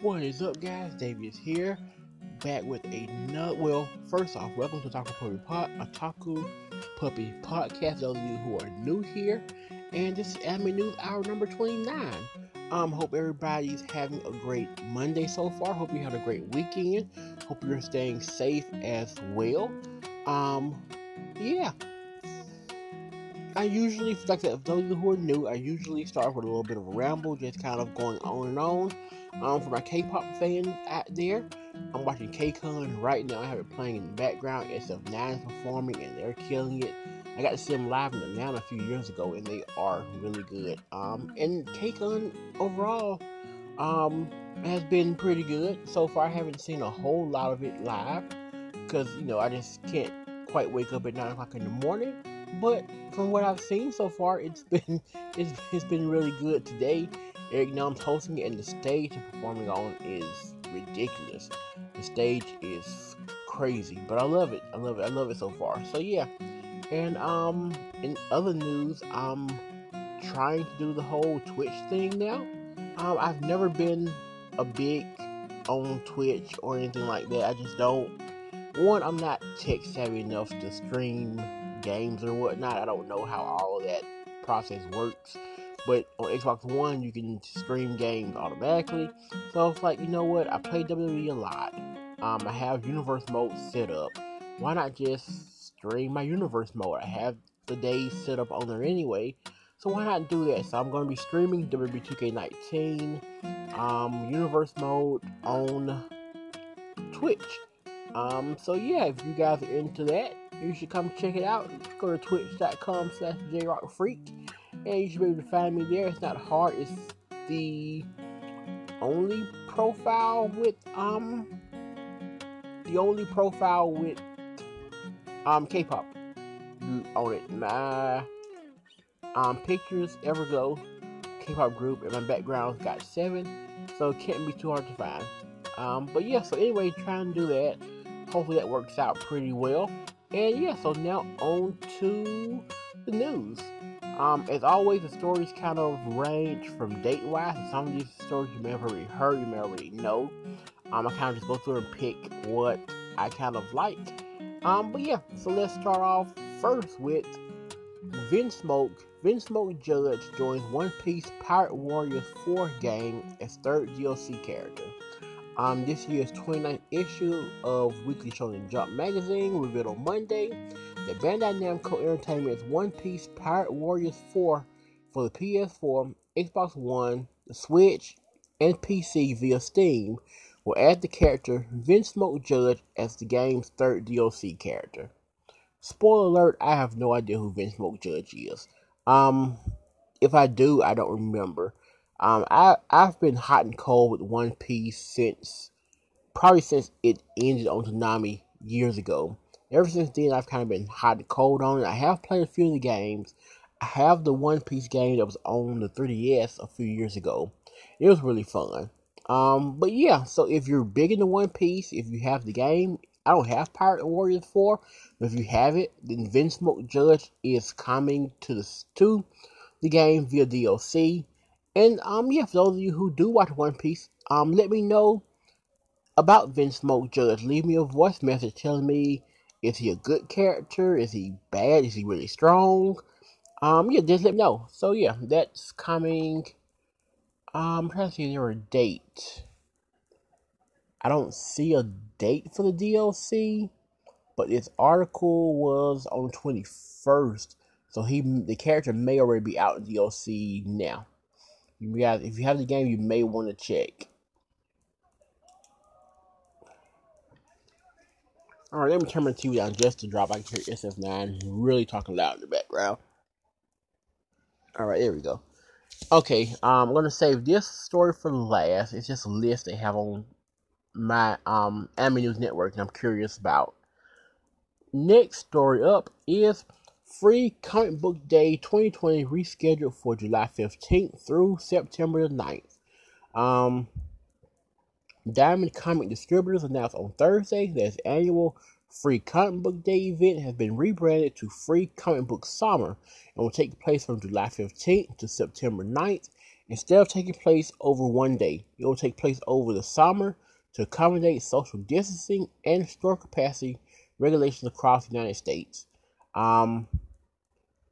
What is up, guys? Davius here, back with another. Well, first off, welcome to Taco Puppy Pod, Otaku Puppy Podcast. Those of you who are new here, and this is Anime News Hour number 29. Um, hope everybody's having a great Monday so far. Hope you had a great weekend. Hope you're staying safe as well. Um, yeah. I usually, like I said, those of who are new, I usually start with a little bit of a ramble, just kind of going on and on. Um, for my K-pop fans out there, I'm watching KCON right now. I have it playing in the background. SF9 is performing, and they're killing it. I got to see them live in Atlanta a few years ago, and they are really good. Um, and KCON overall, um, has been pretty good so far. I haven't seen a whole lot of it live because you know I just can't quite wake up at nine o'clock in the morning. But from what I've seen so far, it's been it's, it's been really good today. Eric Nam's hosting it, and the stage performing on is ridiculous. The stage is crazy, but I love it. I love it. I love it so far. So yeah. And um, in other news, I'm trying to do the whole Twitch thing now. Um, I've never been a big on Twitch or anything like that. I just don't. One, I'm not tech savvy enough to stream games or whatnot. I don't know how all that process works. But on Xbox One, you can stream games automatically. So it's like, you know what? I play WWE a lot. Um, I have Universe mode set up. Why not just stream my Universe mode? I have the days set up on there anyway. So why not do that? So I'm going to be streaming WWE 2K19 um, Universe mode on Twitch. Um, so yeah, if you guys are into that, you should come check it out. Go to twitch.com slash jrockfreak and you should be able to find me there. It's not hard. It's the only profile with um the only profile with um K-pop on it. My um pictures ever go K-pop group and my background's got seven, so it can't be too hard to find. Um, but yeah, so anyway, trying to do that. Hopefully that works out pretty well. And yeah, so now on to the news. Um, as always, the stories kind of range from date wise. Some of these stories you may have already heard, you may already know. Um, I kind of just go through and pick what I kind of like. Um, but yeah, so let's start off first with Vince Smoke. Vinsmoke. Vinsmoke Judge joins One Piece Pirate Warriors 4 gang as third DLC character. Um, this year's 29th issue of Weekly Shonen Jump magazine revealed on Monday that Bandai Namco Entertainment's One Piece Pirate Warriors 4 for the PS4, Xbox One, the Switch, and PC via Steam will add the character Vinsmoke Judge as the game's third DLC character. Spoiler alert, I have no idea who Vinsmoke Judge is. Um, if I do, I don't remember. Um, I I've been hot and cold with One Piece since probably since it ended on Toonami years ago. Ever since then, I've kind of been hot and cold on it. I have played a few of the games. I have the One Piece game that was on the 3DS a few years ago. It was really fun. Um, but yeah, so if you're big into One Piece, if you have the game, I don't have Pirate Warriors 4, but if you have it, then Vinsmoke Judge is coming to the to the game via DLC. And um, yeah, for those of you who do watch One Piece, um, let me know about Vinsmoke Judge. Leave me a voice message telling me is he a good character? Is he bad? Is he really strong? Um, yeah, just let me know. So yeah, that's coming. Um, I'm trying to see there a date. I don't see a date for the DLC, but this article was on the 21st, so he the character may already be out in DLC now. You guys, if you have the game, you may want to check. Alright, let me turn my TV down just to drop. I can hear SF9 really talking loud in the background. Alright, there we go. Okay, um, I'm gonna save this story for last. It's just a list they have on my um Anime News Network, and I'm curious about. Next story up is Free Comic Book Day 2020 rescheduled for July 15th through September 9th. Um, Diamond Comic Distributors announced on Thursday that its annual Free Comic Book Day event has been rebranded to Free Comic Book Summer and will take place from July 15th to September 9th Instead of taking place over one day, it will take place over the summer to accommodate social distancing and store capacity regulations across the United States. Um,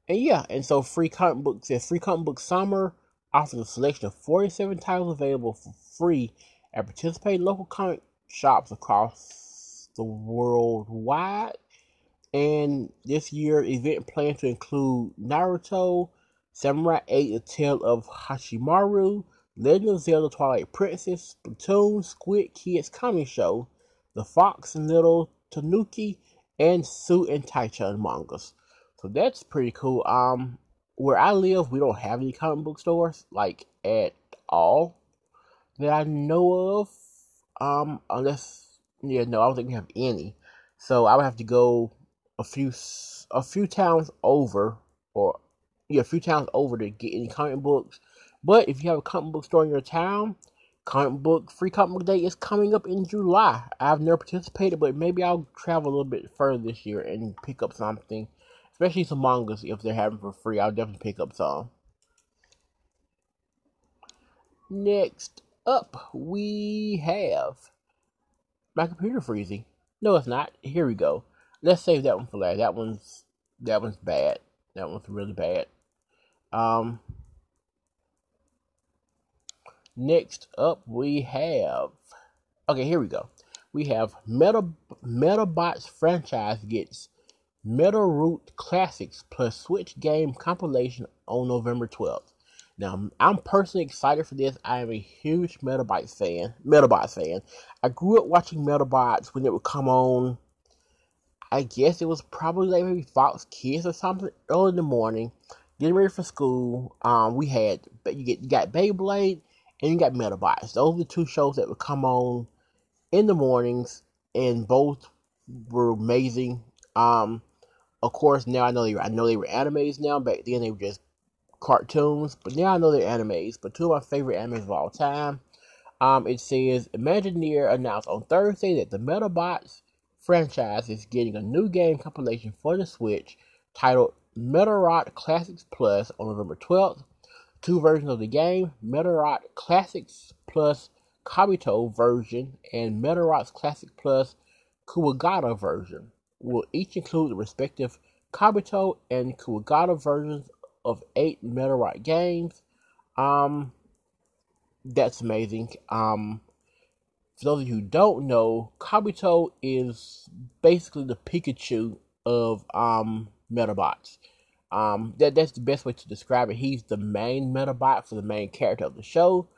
and yeah, and so free comic book says free comic book summer offers a selection of 47 titles available for free at participating local comic shops across the world wide. And this year event planned to include Naruto, Samurai 8 The Tale of Hachimaru, Legend of Zelda Twilight Princess, Splatoon, Squid Kids Comedy Show, The Fox and Little Tanuki, and Sue and Tai-chan mangas. So that's pretty cool. Um, where I live, we don't have any comic book stores like at all that I know of. Um, unless yeah, no, I don't think we have any. So I would have to go a few a few towns over, or yeah, a few towns over to get any comic books. But if you have a comic book store in your town, comic book free comic book day is coming up in July. I've never participated, but maybe I'll travel a little bit further this year and pick up something, especially some mangas if they're having for free. I'll definitely pick up some. Next up, we have my computer freezing. No, it's not. Here we go. Let's save that one for last. That one's that one's bad. That one's really bad. Um, Next up, we have. Okay, here we go. We have Meta Medabots franchise gets Medarot Classics plus Switch game compilation on November 12th. Now, I'm personally excited for this. I am a huge Medabots fan. Medabots fan. I grew up watching Medabots when it would come on. I guess it was probably like maybe Fox Kids or something early in the morning, getting ready for school. Um, we had you get you got Beyblade and you got Medabots. Those are the two shows that would come on in the mornings, and both were amazing. Um, of course, now I know they were, I know they were animes now. Back then they were just cartoons, but now I know they're animes. But two of my favorite animes of all time. Um, it says Imagineer announced on Thursday that the Medabots franchise is getting a new game compilation for the Switch titled Medarot Classics Plus on November 12th two versions of the game Medarot Classics plus Kabuto version and Medarot's Classic plus Kuwagata version will each include the respective Kabuto and Kuwagata versions of eight Medarot games. Um, that's amazing. Um, for those of you who don't know, Kabuto is basically the Pikachu of um Medabots. Um, that that's the best way to describe it. He's the main Medabot for the main character of the show.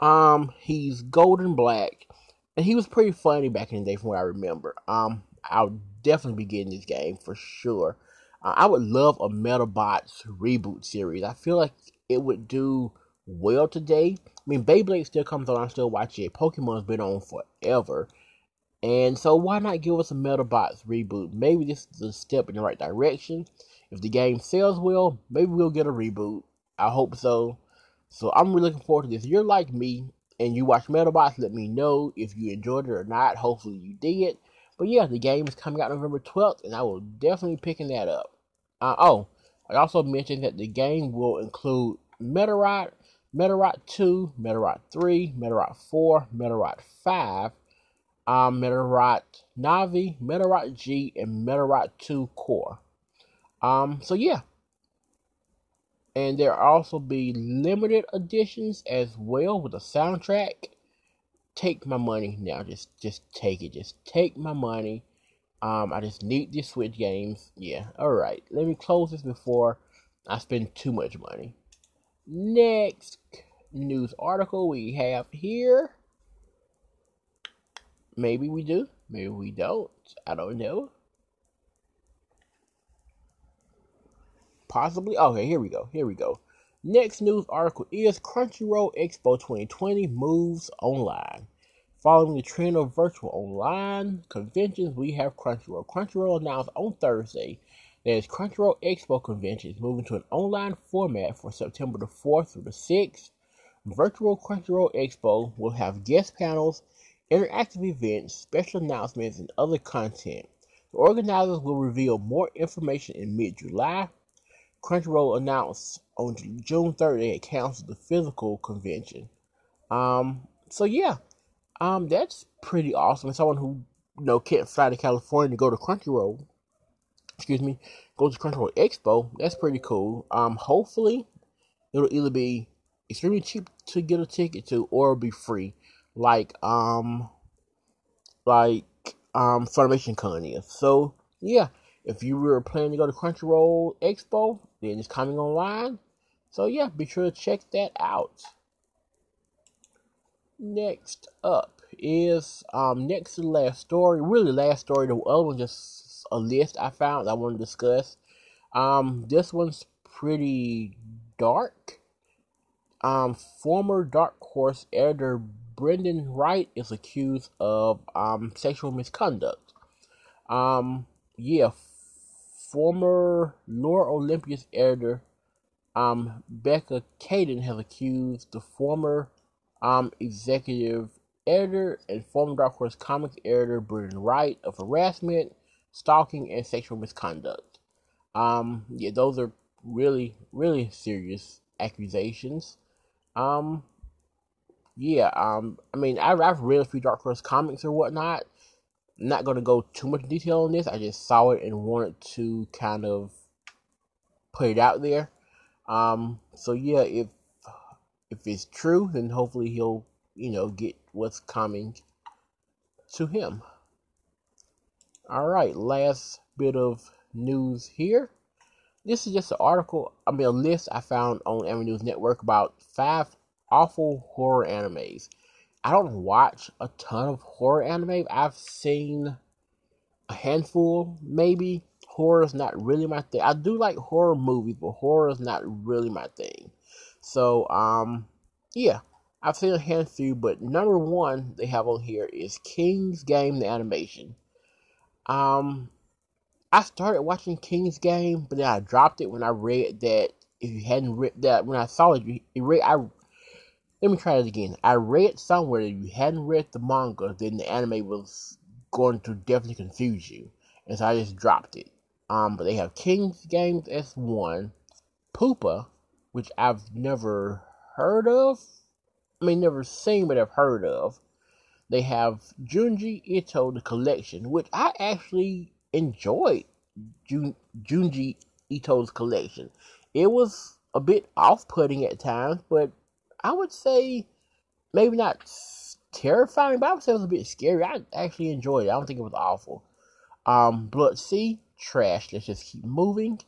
Um, he's golden black, and he was pretty funny back in the day, from what I remember. Um, I'll definitely be getting this game for sure. Uh, I would love a Medabots reboot series. I feel like it would do well today. I mean, Beyblade still comes on. I'm still watching it. Pokemon's been on forever. And so why not give us a Medabots reboot? Maybe this is a step in the right direction. If the game sells well, maybe we'll get a reboot. I hope so. So I'm really looking forward to this. If you're like me and you watch Medabots, let me know if you enjoyed it or not. Hopefully you did. But yeah, the game is coming out November 12th, and I will definitely be picking that up. Uh, oh, I also mentioned that the game will include Medarot, Medarot 2, Medarot 3, Medarot 4, Medarot 5, um, Medarot Navi, Medarot G, and Medarot 2 Core. Um, so yeah. And there also be limited editions as well with a soundtrack. Take my money now. Just just take it. Just take my money. Um, I just need these Switch games. Yeah, alright. Let me close this before I spend too much money. Next news article we have here. Maybe we do. Maybe we don't. I don't know. Possibly. Okay, here we go. Here we go. Next news article is Crunchyroll Expo 2020 moves online. Following the trend of virtual online conventions, we have Crunchyroll. Crunchyroll announced on Thursday that its Crunchyroll Expo convention is moving to an online format for September the 4th through the 6th. Virtual Crunchyroll Expo will have guest panels, interactive events, special announcements, and other content. The organizers will reveal more information in mid July Crunchyroll announced on June 3rd they had canceled the physical convention. Um, so yeah, um, that's pretty awesome. As someone who you know can't fly to California to go to Crunchyroll, excuse me, go to Crunchyroll Expo, that's pretty cool. Um, hopefully it'll either be extremely cheap to get a ticket to or it'll be free, like um, like um, Funimation Con. So yeah, if you were planning to go to Crunchyroll Expo, then it's coming online. So yeah, be sure to check that out. Next up is um next to the last story, really last story. The other one just a list I found I want to discuss. Um, this one's pretty dark. Um, former Dark Horse editor Brendan Wright is accused of um sexual misconduct. Um, yeah, former Lore Olympus editor um, Becca Caden has accused the former um, executive editor and former Dark Horse Comics editor Brendan Wright of harassment, stalking, and sexual misconduct. Um, yeah, those are really, really serious accusations. Um, yeah, um, I mean, I've, I've read a few Dark Horse comics or whatnot, not going to go too much detail on this. I just saw it and wanted to kind of put it out there. Um, so yeah, if if it's true, then hopefully he'll you know get what's coming to him. All right, last bit of news here. This is just an article, I mean, a list I found on News Network about five awful horror animes. I don't watch a ton of horror anime. I've seen a handful, maybe. Horror is not really my thing. I do like horror movies, but horror is not really my thing. So, um, yeah, I've seen a handful, but number one they have on here is King's Game the animation. Um, I started watching King's Game, but then I dropped it when I read that if you hadn't read that when I saw it, I let me try it again. I read somewhere that you hadn't read the manga, then the anime was going to definitely confuse you. And so I just dropped it. Um, but they have King's Games S1, Pupa, which I've never heard of. I mean, never seen, but I've heard of. They have Junji Ito, the collection, which I actually enjoyed. Jun- Junji Ito's collection. It was a bit off putting at times, but I would say maybe not terrifying, but I would say it was a bit scary. I actually enjoyed it. I don't think it was awful. Um, Blood C, trash. Let's just keep moving.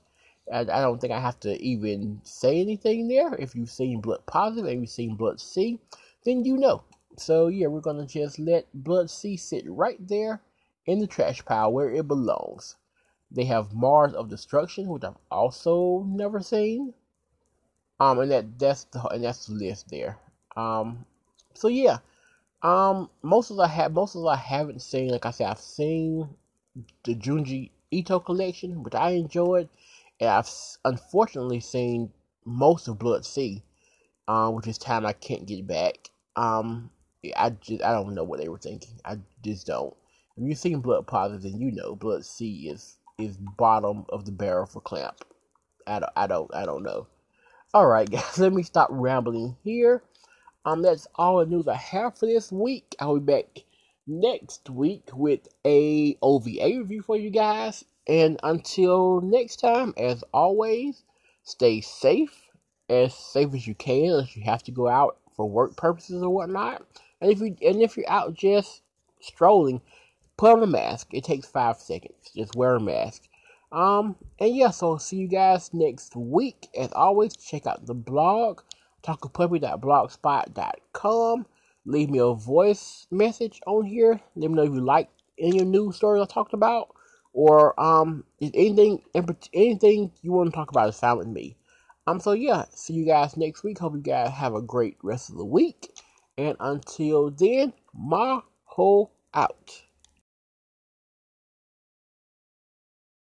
I, I don't think I have to even say anything there. If you've seen Blood Positive and you've seen Blood C, then you know. So yeah, we're gonna just let Blood C sit right there in the trash pile where it belongs. They have Mars of Destruction, which I've also never seen. Um, and that that's the and that's the list there. Um, so yeah, um, most of I have most of I haven't seen. Like I said, I've seen the Junji Ito collection, which I enjoyed, and I've unfortunately seen most of Blood C, um, which is time I can't get back. Um, I just I don't know what they were thinking. I just don't. If you've seen Blood Positive, then you know Blood C is is bottom of the barrel for Clamp. I don't I don't I don't know. Alright, guys, let me stop rambling here. Um, that's all the news I have for this week. I'll be back next week with a OVA review for you guys. And until next time, as always, stay safe, as safe as you can, unless you have to go out for work purposes or whatnot. And if you and if you're out just strolling, put on a mask. It takes five seconds. Just wear a mask. Um, and yeah, so see you guys next week. As always, check out the blog, takupuppy.blogspot.com. Leave me a voice message on here. Let me know if you like any news stories I talked about, or um, if anything anything you want to talk about is fine with me. Um, so yeah, see you guys next week. Hope you guys have a great rest of the week. And until then, whole out.